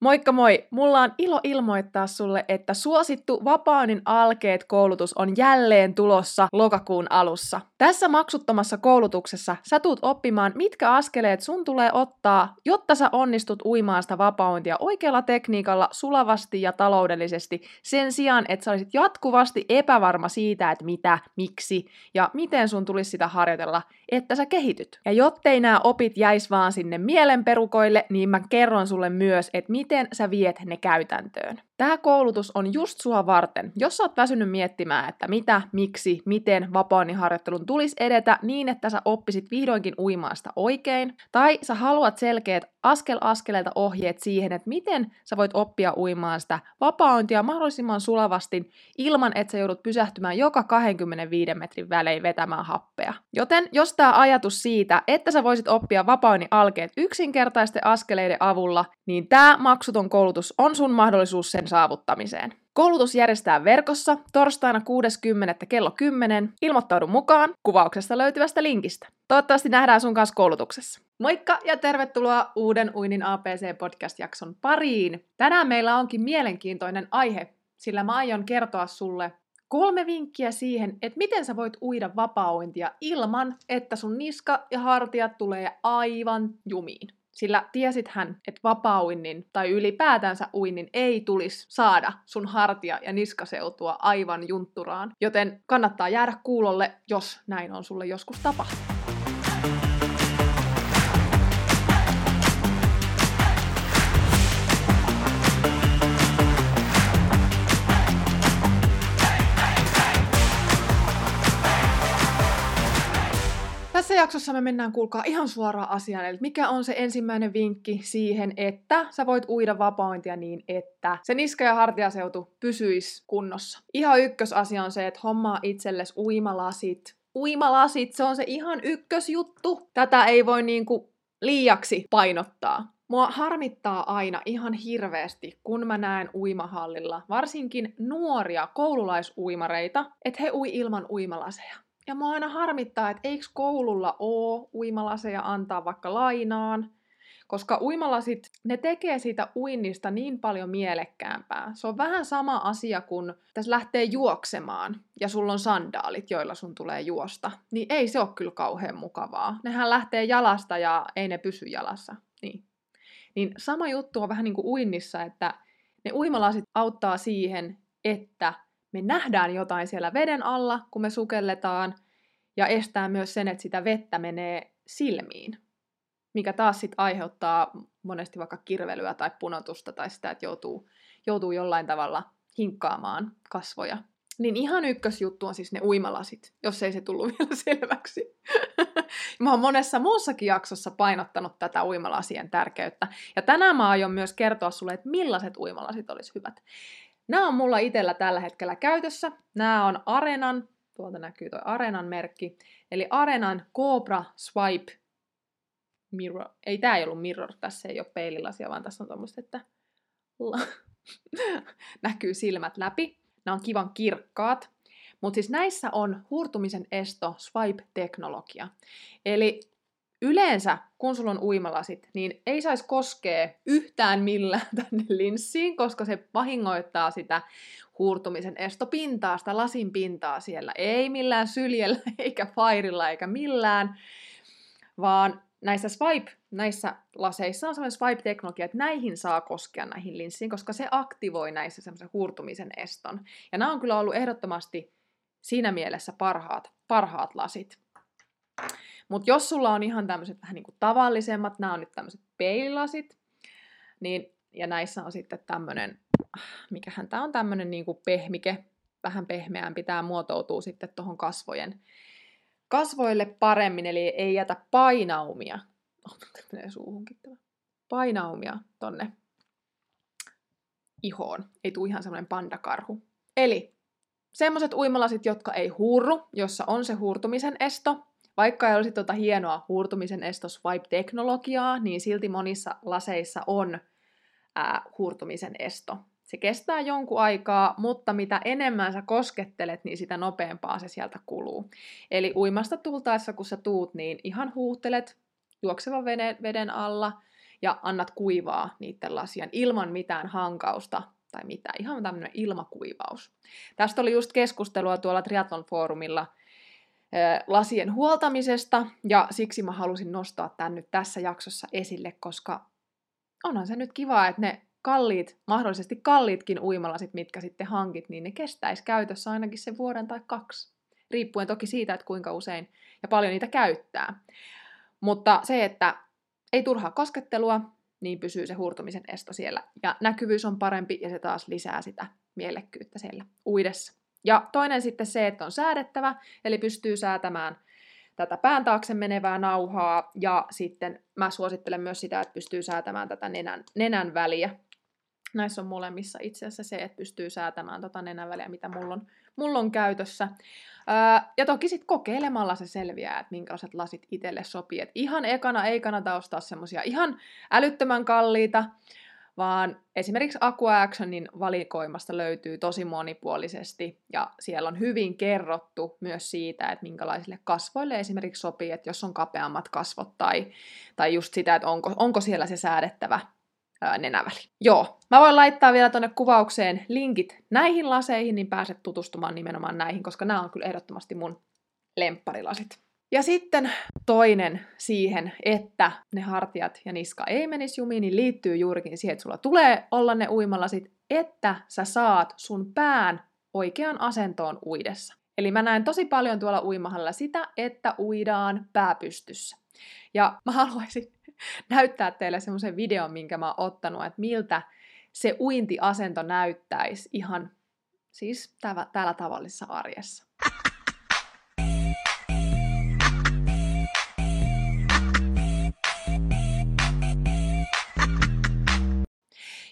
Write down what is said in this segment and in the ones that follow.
Moikka moi! Mulla on ilo ilmoittaa sulle, että suosittu Vapaanin alkeet koulutus on jälleen tulossa lokakuun alussa. Tässä maksuttomassa koulutuksessa sä tuut oppimaan, mitkä askeleet sun tulee ottaa, jotta sä onnistut uimaan sitä vapaointia oikealla tekniikalla, sulavasti ja taloudellisesti, sen sijaan, että sä olisit jatkuvasti epävarma siitä, että mitä, miksi ja miten sun tulisi sitä harjoitella, että sä kehityt. Ja jottei nämä opit jäis vaan sinne mielenperukoille, niin mä kerron sulle myös, että miten sä viet ne käytäntöön. Tämä koulutus on just sua varten, jos sä oot väsynyt miettimään, että mitä, miksi, miten vapaaniharjoittelun tulisi edetä niin, että sä oppisit vihdoinkin uimaan sitä oikein, tai sä haluat selkeät askel askeleelta ohjeet siihen, että miten sä voit oppia uimaan sitä vapaointia mahdollisimman sulavasti ilman, että sä joudut pysähtymään joka 25 metrin välein vetämään happea. Joten jos tämä ajatus siitä, että sä voisit oppia vapaoni alkeet yksinkertaisten askeleiden avulla, niin tämä maksuton koulutus on sun mahdollisuus sen saavuttamiseen. Koulutus järjestetään verkossa torstaina 60. kello 10. Ilmoittaudu mukaan kuvauksesta löytyvästä linkistä. Toivottavasti nähdään sun kanssa koulutuksessa. Moikka ja tervetuloa uuden Uinin APC-podcast-jakson pariin. Tänään meillä onkin mielenkiintoinen aihe, sillä mä aion kertoa sulle kolme vinkkiä siihen, että miten sä voit uida vapauintia ilman, että sun niska ja hartiat tulee aivan jumiin. Sillä tiesit hän, että vapauinnin tai ylipäätänsä uinnin ei tulisi saada sun hartia ja niskaseutua aivan juntturaan. Joten kannattaa jäädä kuulolle, jos näin on sulle joskus tapahtunut. Jaksossa me mennään kuulkaa ihan suoraan asiaan, eli mikä on se ensimmäinen vinkki siihen, että sä voit uida vapaointia niin, että se niska- ja hartiaseutu pysyisi kunnossa. Ihan ykkösasia on se, että hommaa itsellesi uimalasit. Uimalasit, se on se ihan ykkösjuttu. Tätä ei voi niinku liiaksi painottaa. Mua harmittaa aina ihan hirveästi, kun mä näen uimahallilla, varsinkin nuoria koululaisuimareita, että he ui ilman uimalaseja. Ja mua aina harmittaa, että eikö koululla oo uimalaseja antaa vaikka lainaan, koska uimalasit, ne tekee siitä uinnista niin paljon mielekkäämpää. Se on vähän sama asia kuin tässä lähtee juoksemaan ja sulla on sandaalit, joilla sun tulee juosta. Niin ei se ole kyllä kauhean mukavaa. Nehän lähtee jalasta ja ei ne pysy jalassa. Niin. Niin sama juttu on vähän niin kuin uinnissa, että ne uimalasit auttaa siihen, että me nähdään jotain siellä veden alla, kun me sukelletaan, ja estää myös sen, että sitä vettä menee silmiin, mikä taas sitten aiheuttaa monesti vaikka kirvelyä tai punotusta tai sitä, että joutuu, joutuu jollain tavalla hinkkaamaan kasvoja. Niin ihan ykkösjuttu on siis ne uimalasit, jos ei se tullut vielä selväksi. mä oon monessa muussakin jaksossa painottanut tätä uimalasien tärkeyttä. Ja tänään mä aion myös kertoa sulle, että millaiset uimalasit olisi hyvät. Nämä on mulla itsellä tällä hetkellä käytössä. Nämä on Arenan, tuolta näkyy tuo Arenan merkki, eli Arenan Cobra Swipe Mirror. Ei tää ei ollut mirror, tässä ei ole peililasia, vaan tässä on tuommoista, että näkyy silmät läpi. Nämä on kivan kirkkaat. Mutta siis näissä on huurtumisen esto swipe-teknologia. Eli yleensä, kun sulla on uimalasit, niin ei saisi koskea yhtään millään tänne linssiin, koska se vahingoittaa sitä huurtumisen estopintaa, sitä lasin pintaa siellä. Ei millään syljellä, eikä fairilla, eikä millään, vaan näissä swipe, näissä laseissa on sellainen swipe-teknologia, että näihin saa koskea näihin linssiin, koska se aktivoi näissä semmoisen huurtumisen eston. Ja nämä on kyllä ollut ehdottomasti siinä mielessä parhaat, parhaat lasit. Mutta jos sulla on ihan tämmöiset vähän niin kuin tavallisemmat, nämä on nyt tämmöiset peililasit, niin, ja näissä on sitten tämmöinen, mikähän tämä on tämmöinen niin kuin pehmike, vähän pehmeämpi, tämä muotoutuu sitten tuohon kasvojen, kasvoille paremmin, eli ei jätä painaumia, oh, painaumia tonne ihoon. Ei tule ihan semmoinen pandakarhu. Eli semmoiset uimalasit, jotka ei huurru, jossa on se huurtumisen esto, vaikka ei olisi tuota hienoa huurtumisen esto swipe-teknologiaa, niin silti monissa laseissa on ää, huurtumisen esto. Se kestää jonkun aikaa, mutta mitä enemmän sä koskettelet, niin sitä nopeampaa se sieltä kuluu. Eli uimasta tultaessa, kun sä tuut, niin ihan huuhtelet juoksevan veden alla ja annat kuivaa niiden lasien ilman mitään hankausta tai mitä, ihan tämmöinen ilmakuivaus. Tästä oli just keskustelua tuolla Triathlon foorumilla lasien huoltamisesta, ja siksi mä halusin nostaa tämän nyt tässä jaksossa esille, koska onhan se nyt kiva, että ne kalliit, mahdollisesti kalliitkin uimalasit, mitkä sitten hankit, niin ne kestäisi käytössä ainakin sen vuoden tai kaksi. Riippuen toki siitä, että kuinka usein ja paljon niitä käyttää. Mutta se, että ei turhaa koskettelua, niin pysyy se hurtumisen esto siellä. Ja näkyvyys on parempi ja se taas lisää sitä mielekkyyttä siellä uidessa. Ja toinen sitten se, että on säädettävä, eli pystyy säätämään tätä pään taakse menevää nauhaa, ja sitten mä suosittelen myös sitä, että pystyy säätämään tätä nenän, nenän väliä. Näissä on molemmissa itse asiassa se, että pystyy säätämään tota nenän väliä, mitä mulla on, mulla on käytössä. Ja toki sitten kokeilemalla se selviää, että minkälaiset lasit itselle sopii. Et ihan ekana ei kannata ostaa semmosia ihan älyttömän kalliita, vaan esimerkiksi Aqua Actionin valikoimasta löytyy tosi monipuolisesti, ja siellä on hyvin kerrottu myös siitä, että minkälaisille kasvoille esimerkiksi sopii, että jos on kapeammat kasvot, tai, tai just sitä, että onko, onko siellä se säädettävä ää, nenäväli. Joo, mä voin laittaa vielä tuonne kuvaukseen linkit näihin laseihin, niin pääset tutustumaan nimenomaan näihin, koska nämä on kyllä ehdottomasti mun lempparilasit. Ja sitten toinen siihen, että ne hartiat ja niska ei menisi jumiin, niin liittyy juurikin siihen, että sulla tulee olla ne uimalasit, että sä saat sun pään oikeaan asentoon uidessa. Eli mä näen tosi paljon tuolla uimahalla sitä, että uidaan pääpystyssä. Ja mä haluaisin näyttää teille semmoisen videon, minkä mä oon ottanut, että miltä se uintiasento näyttäisi ihan siis täällä tavallisessa arjessa.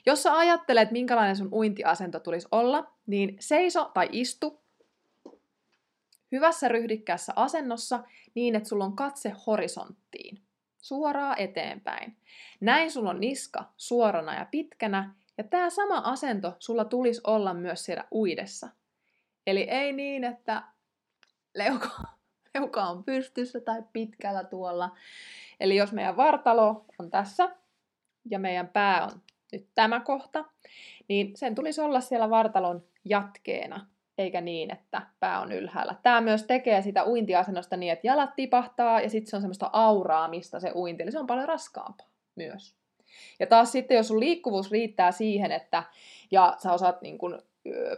Jos sä ajattelet, minkälainen sun uintiasento tulisi olla, niin seiso tai istu hyvässä ryhdikkäässä asennossa niin, että sulla on katse horisonttiin, suoraa eteenpäin. Näin sulla on niska suorana ja pitkänä, ja tämä sama asento sulla tulisi olla myös siellä uidessa. Eli ei niin, että leuka, leuka on pystyssä tai pitkällä tuolla. Eli jos meidän vartalo on tässä ja meidän pää on nyt tämä kohta, niin sen tulisi olla siellä vartalon jatkeena, eikä niin, että pää on ylhäällä. Tämä myös tekee sitä uintiasennosta niin, että jalat tipahtaa ja sitten se on semmoista auraamista se uinti, eli se on paljon raskaampaa myös. Ja taas sitten, jos sun liikkuvuus riittää siihen, että ja sä osaat niin kun,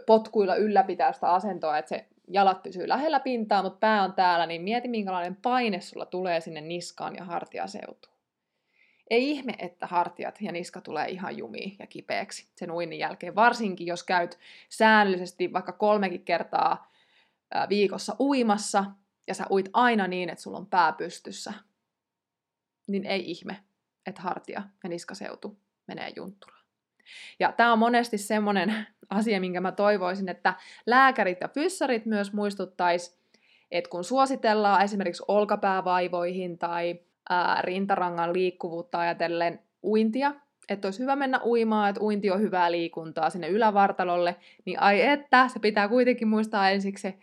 potkuilla ylläpitää sitä asentoa, että se jalat pysyy lähellä pintaa, mutta pää on täällä, niin mieti minkälainen paine sulla tulee sinne niskaan ja hartiaseutuun. Ei ihme, että hartiat ja niska tulee ihan jumiin ja kipeäksi sen uinnin jälkeen, varsinkin jos käyt säännöllisesti vaikka kolmekin kertaa viikossa uimassa ja sä uit aina niin, että sulla on pää pystyssä, niin ei ihme, että hartia ja niskaseutu menee juntturaan. Ja tämä on monesti semmoinen asia, minkä mä toivoisin, että lääkärit ja fyssarit myös muistuttais, että kun suositellaan esimerkiksi olkapäävaivoihin tai rintarangan liikkuvuutta ajatellen uintia, että olisi hyvä mennä uimaan, että uinti on hyvää liikuntaa sinne ylävartalolle, niin ai että, se pitää kuitenkin muistaa ensiksi se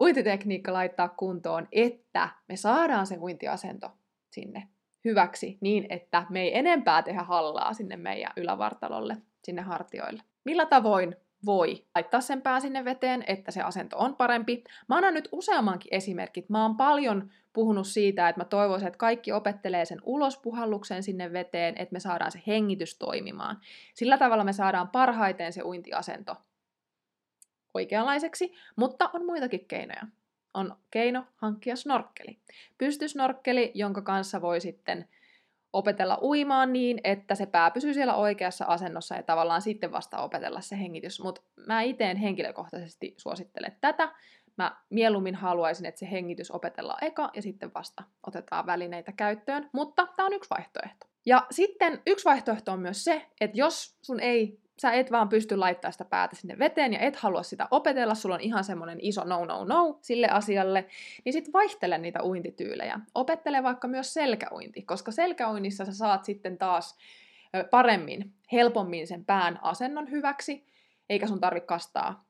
uintitekniikka laittaa kuntoon, että me saadaan se uintiasento sinne hyväksi niin, että me ei enempää tehdä hallaa sinne meidän ylävartalolle, sinne hartioille. Millä tavoin voi laittaa sen pää sinne veteen, että se asento on parempi. Mä annan nyt useammankin esimerkit. Mä oon paljon puhunut siitä, että mä toivoisin, että kaikki opettelee sen ulospuhalluksen sinne veteen, että me saadaan se hengitys toimimaan. Sillä tavalla me saadaan parhaiten se uintiasento oikeanlaiseksi, mutta on muitakin keinoja. On keino hankkia snorkkeli. Pystysnorkkeli, jonka kanssa voi sitten opetella uimaan niin, että se pää pysyy siellä oikeassa asennossa ja tavallaan sitten vasta opetella se hengitys. Mutta mä itse henkilökohtaisesti suosittelen tätä. Mä mieluummin haluaisin, että se hengitys opetellaan eka ja sitten vasta otetaan välineitä käyttöön, mutta tämä on yksi vaihtoehto. Ja sitten yksi vaihtoehto on myös se, että jos sun ei sä et vaan pysty laittamaan sitä päätä sinne veteen ja et halua sitä opetella, sulla on ihan semmoinen iso no no no sille asialle, niin sit vaihtele niitä uintityylejä. Opettele vaikka myös selkäuinti, koska selkäuinnissa sä saat sitten taas paremmin, helpommin sen pään asennon hyväksi, eikä sun tarvi kastaa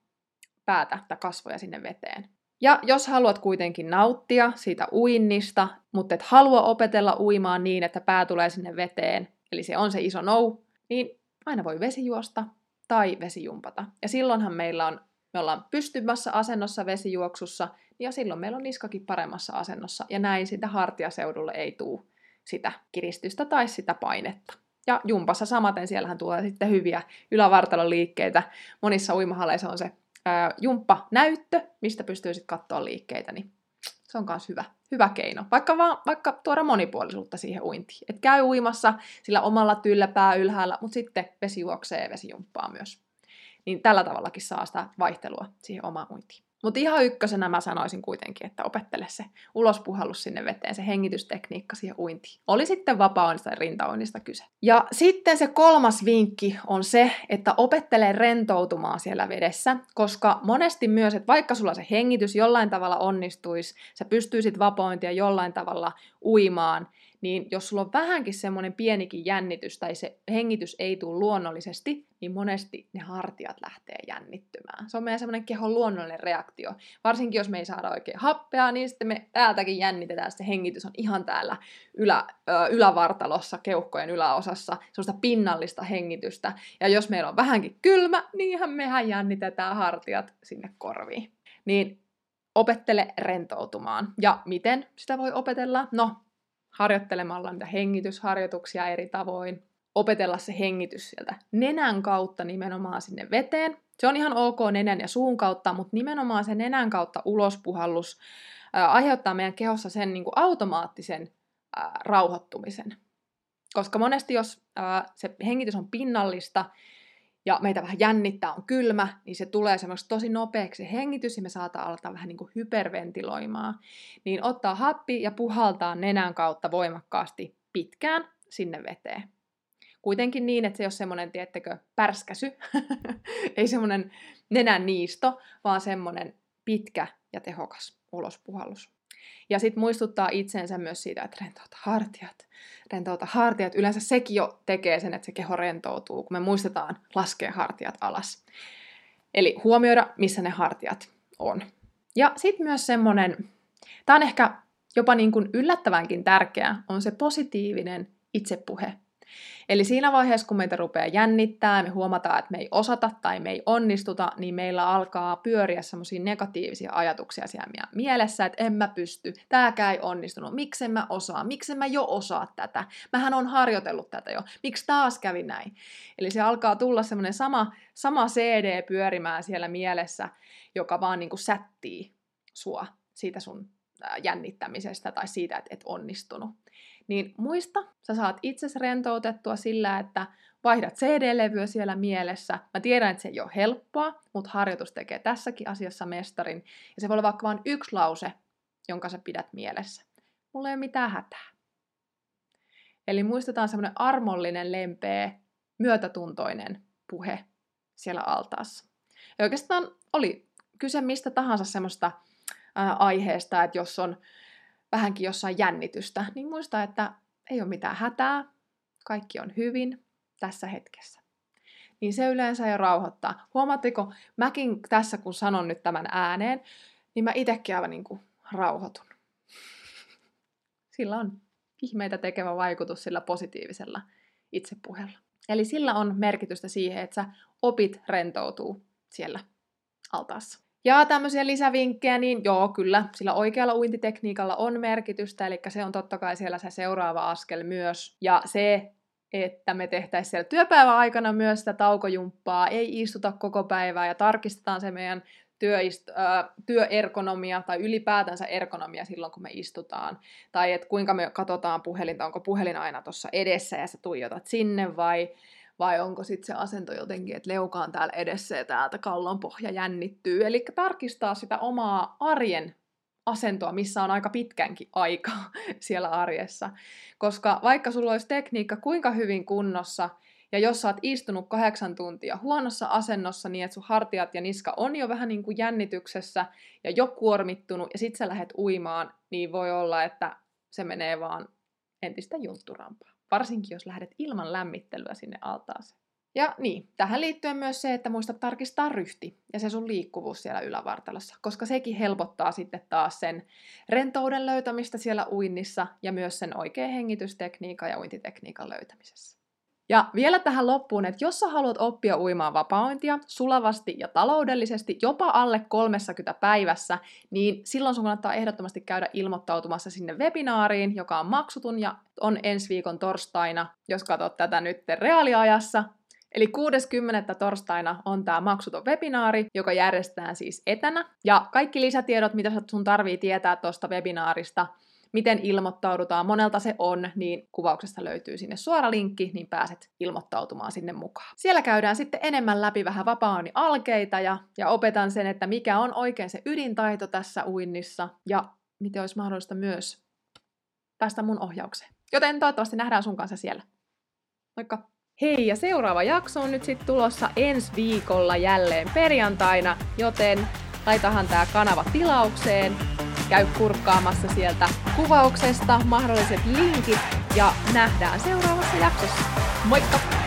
päätä tai kasvoja sinne veteen. Ja jos haluat kuitenkin nauttia siitä uinnista, mutta et halua opetella uimaan niin, että pää tulee sinne veteen, eli se on se iso no, niin aina voi vesijuosta tai vesijumpata. Ja silloinhan meillä on, me ollaan pystymässä asennossa vesijuoksussa, ja silloin meillä on niskakin paremmassa asennossa, ja näin sitä hartiaseudulle ei tule sitä kiristystä tai sitä painetta. Ja jumpassa samaten, siellähän tulee sitten hyviä ylävartalon liikkeitä. Monissa uimahalleissa on se ää, jumppa-näyttö, mistä pystyy sitten katsoa liikkeitä, niin se on myös hyvä, hyvä keino. Vaikka, vaan, vaikka tuoda monipuolisuutta siihen uintiin. Et käy uimassa sillä omalla tyllä pää ylhäällä, mutta sitten vesi juoksee ja vesi jumppaa myös. Niin tällä tavallakin saa sitä vaihtelua siihen omaan uintiin. Mutta ihan ykkösenä mä sanoisin kuitenkin, että opettele se ulospuhallus sinne veteen, se hengitystekniikka siihen uintiin. Oli sitten vapaa tai kyse. Ja sitten se kolmas vinkki on se, että opettele rentoutumaan siellä vedessä, koska monesti myös, että vaikka sulla se hengitys jollain tavalla onnistuisi, sä pystyisit vapointia jollain tavalla uimaan, niin jos sulla on vähänkin semmoinen pienikin jännitys tai se hengitys ei tule luonnollisesti, niin monesti ne hartiat lähtee jännittymään. Se on meidän semmoinen kehon luonnollinen reaktio. Varsinkin jos me ei saada oikein happea, niin sitten me täältäkin jännitetään, se hengitys on ihan täällä ylä, ö, ylävartalossa, keuhkojen yläosassa, semmoista pinnallista hengitystä. Ja jos meillä on vähänkin kylmä, niinhän mehän jännitetään hartiat sinne korviin. Niin opettele rentoutumaan. Ja miten sitä voi opetella? No, harjoittelemalla niitä hengitysharjoituksia eri tavoin, opetella se hengitys sieltä nenän kautta nimenomaan sinne veteen. Se on ihan ok nenän ja suun kautta, mutta nimenomaan se nenän kautta ulospuhallus aiheuttaa meidän kehossa sen niin kuin automaattisen ää, rauhoittumisen. Koska monesti jos ää, se hengitys on pinnallista ja meitä vähän jännittää, on kylmä, niin se tulee semmoista tosi nopeaksi hengitys ja me saattaa alkaa vähän niin kuin hyperventiloimaan. Niin ottaa happi ja puhaltaa nenän kautta voimakkaasti pitkään sinne veteen. Kuitenkin niin, että se ei ole semmoinen, tiettekö, pärskäsy, ei semmoinen nenän niisto, vaan semmoinen pitkä ja tehokas ulospuhallus. Ja sitten muistuttaa itseensä myös siitä, että rentouta hartiat, rentouta hartiat. Yleensä sekin jo tekee sen, että se keho rentoutuu, kun me muistetaan laskea hartiat alas. Eli huomioida, missä ne hartiat on. Ja sitten myös semmoinen, tämä on ehkä jopa niin kuin yllättävänkin tärkeä, on se positiivinen itsepuhe Eli siinä vaiheessa, kun meitä rupeaa jännittää, me huomataan, että me ei osata tai me ei onnistuta, niin meillä alkaa pyöriä semmoisia negatiivisia ajatuksia siellä mielessä, että en mä pysty, tääkään ei onnistunut, miksen mä osaa, miksen mä jo osaa tätä, mähän on harjoitellut tätä jo, miksi taas kävi näin. Eli se alkaa tulla semmoinen sama, sama CD pyörimään siellä mielessä, joka vaan niin kuin sättii sua siitä sun jännittämisestä tai siitä, että et onnistunut. Niin muista, sä saat itsesi rentoutettua sillä, että vaihdat CD-levyä siellä mielessä. Mä tiedän, että se ei ole helppoa, mutta harjoitus tekee tässäkin asiassa mestarin. Ja se voi olla vaikka vain yksi lause, jonka sä pidät mielessä. Mulla ei ole mitään hätää. Eli muistetaan semmoinen armollinen, lempeä, myötätuntoinen puhe siellä altaassa. Ja oikeastaan oli kyse mistä tahansa semmoista aiheesta, että jos on vähänkin jossain jännitystä, niin muista, että ei ole mitään hätää, kaikki on hyvin tässä hetkessä. Niin se yleensä jo rauhoittaa. Huomaatteko, mäkin tässä kun sanon nyt tämän ääneen, niin mä itsekin aivan niin kuin rauhoitun. Sillä on ihmeitä tekevä vaikutus sillä positiivisella itsepuhella. Eli sillä on merkitystä siihen, että sä opit rentoutuu siellä altaassa. Ja tämmöisiä lisävinkkejä, niin joo, kyllä, sillä oikealla uintitekniikalla on merkitystä, eli se on totta kai siellä se seuraava askel myös. Ja se, että me tehtäisiin siellä työpäivän aikana myös sitä taukojumppaa, ei istuta koko päivää ja tarkistetaan se meidän työist- äh, työergonomia tai ylipäätänsä ergonomia silloin, kun me istutaan. Tai että kuinka me katsotaan puhelinta, onko puhelin aina tuossa edessä ja sä tuijotat sinne vai vai onko sitten se asento jotenkin, että leuka on täällä edessä ja täältä kallon pohja jännittyy. Eli tarkistaa sitä omaa arjen asentoa, missä on aika pitkänkin aikaa siellä arjessa. Koska vaikka sulla olisi tekniikka kuinka hyvin kunnossa, ja jos sä oot istunut kahdeksan tuntia huonossa asennossa niin, että sun hartiat ja niska on jo vähän niin kuin jännityksessä ja jo kuormittunut, ja sit sä lähdet uimaan, niin voi olla, että se menee vaan entistä juntturampaa varsinkin jos lähdet ilman lämmittelyä sinne altaaseen. Ja niin, tähän liittyen myös se, että muista tarkistaa ryhti ja se sun liikkuvuus siellä ylävartalossa, koska sekin helpottaa sitten taas sen rentouden löytämistä siellä uinnissa ja myös sen oikean hengitystekniikan ja uintitekniikan löytämisessä. Ja vielä tähän loppuun, että jos sä haluat oppia uimaan vapaointia sulavasti ja taloudellisesti jopa alle 30 päivässä, niin silloin sun kannattaa ehdottomasti käydä ilmoittautumassa sinne webinaariin, joka on maksutun ja on ensi viikon torstaina, jos katsot tätä nyt reaaliajassa, Eli 60. torstaina on tämä maksuton webinaari, joka järjestetään siis etänä. Ja kaikki lisätiedot, mitä sun tarvii tietää tuosta webinaarista, miten ilmoittaudutaan, monelta se on, niin kuvauksesta löytyy sinne suora linkki, niin pääset ilmoittautumaan sinne mukaan. Siellä käydään sitten enemmän läpi vähän vapaani alkeita ja, ja opetan sen, että mikä on oikein se ydintaito tässä uinnissa ja miten olisi mahdollista myös päästä mun ohjaukseen. Joten toivottavasti nähdään sun kanssa siellä. Moikka! Hei, ja seuraava jakso on nyt sitten tulossa ensi viikolla jälleen perjantaina, joten laitahan tämä kanava tilaukseen, käy kurkkaamassa sieltä kuvauksesta mahdolliset linkit ja nähdään seuraavassa jaksossa. Moikka!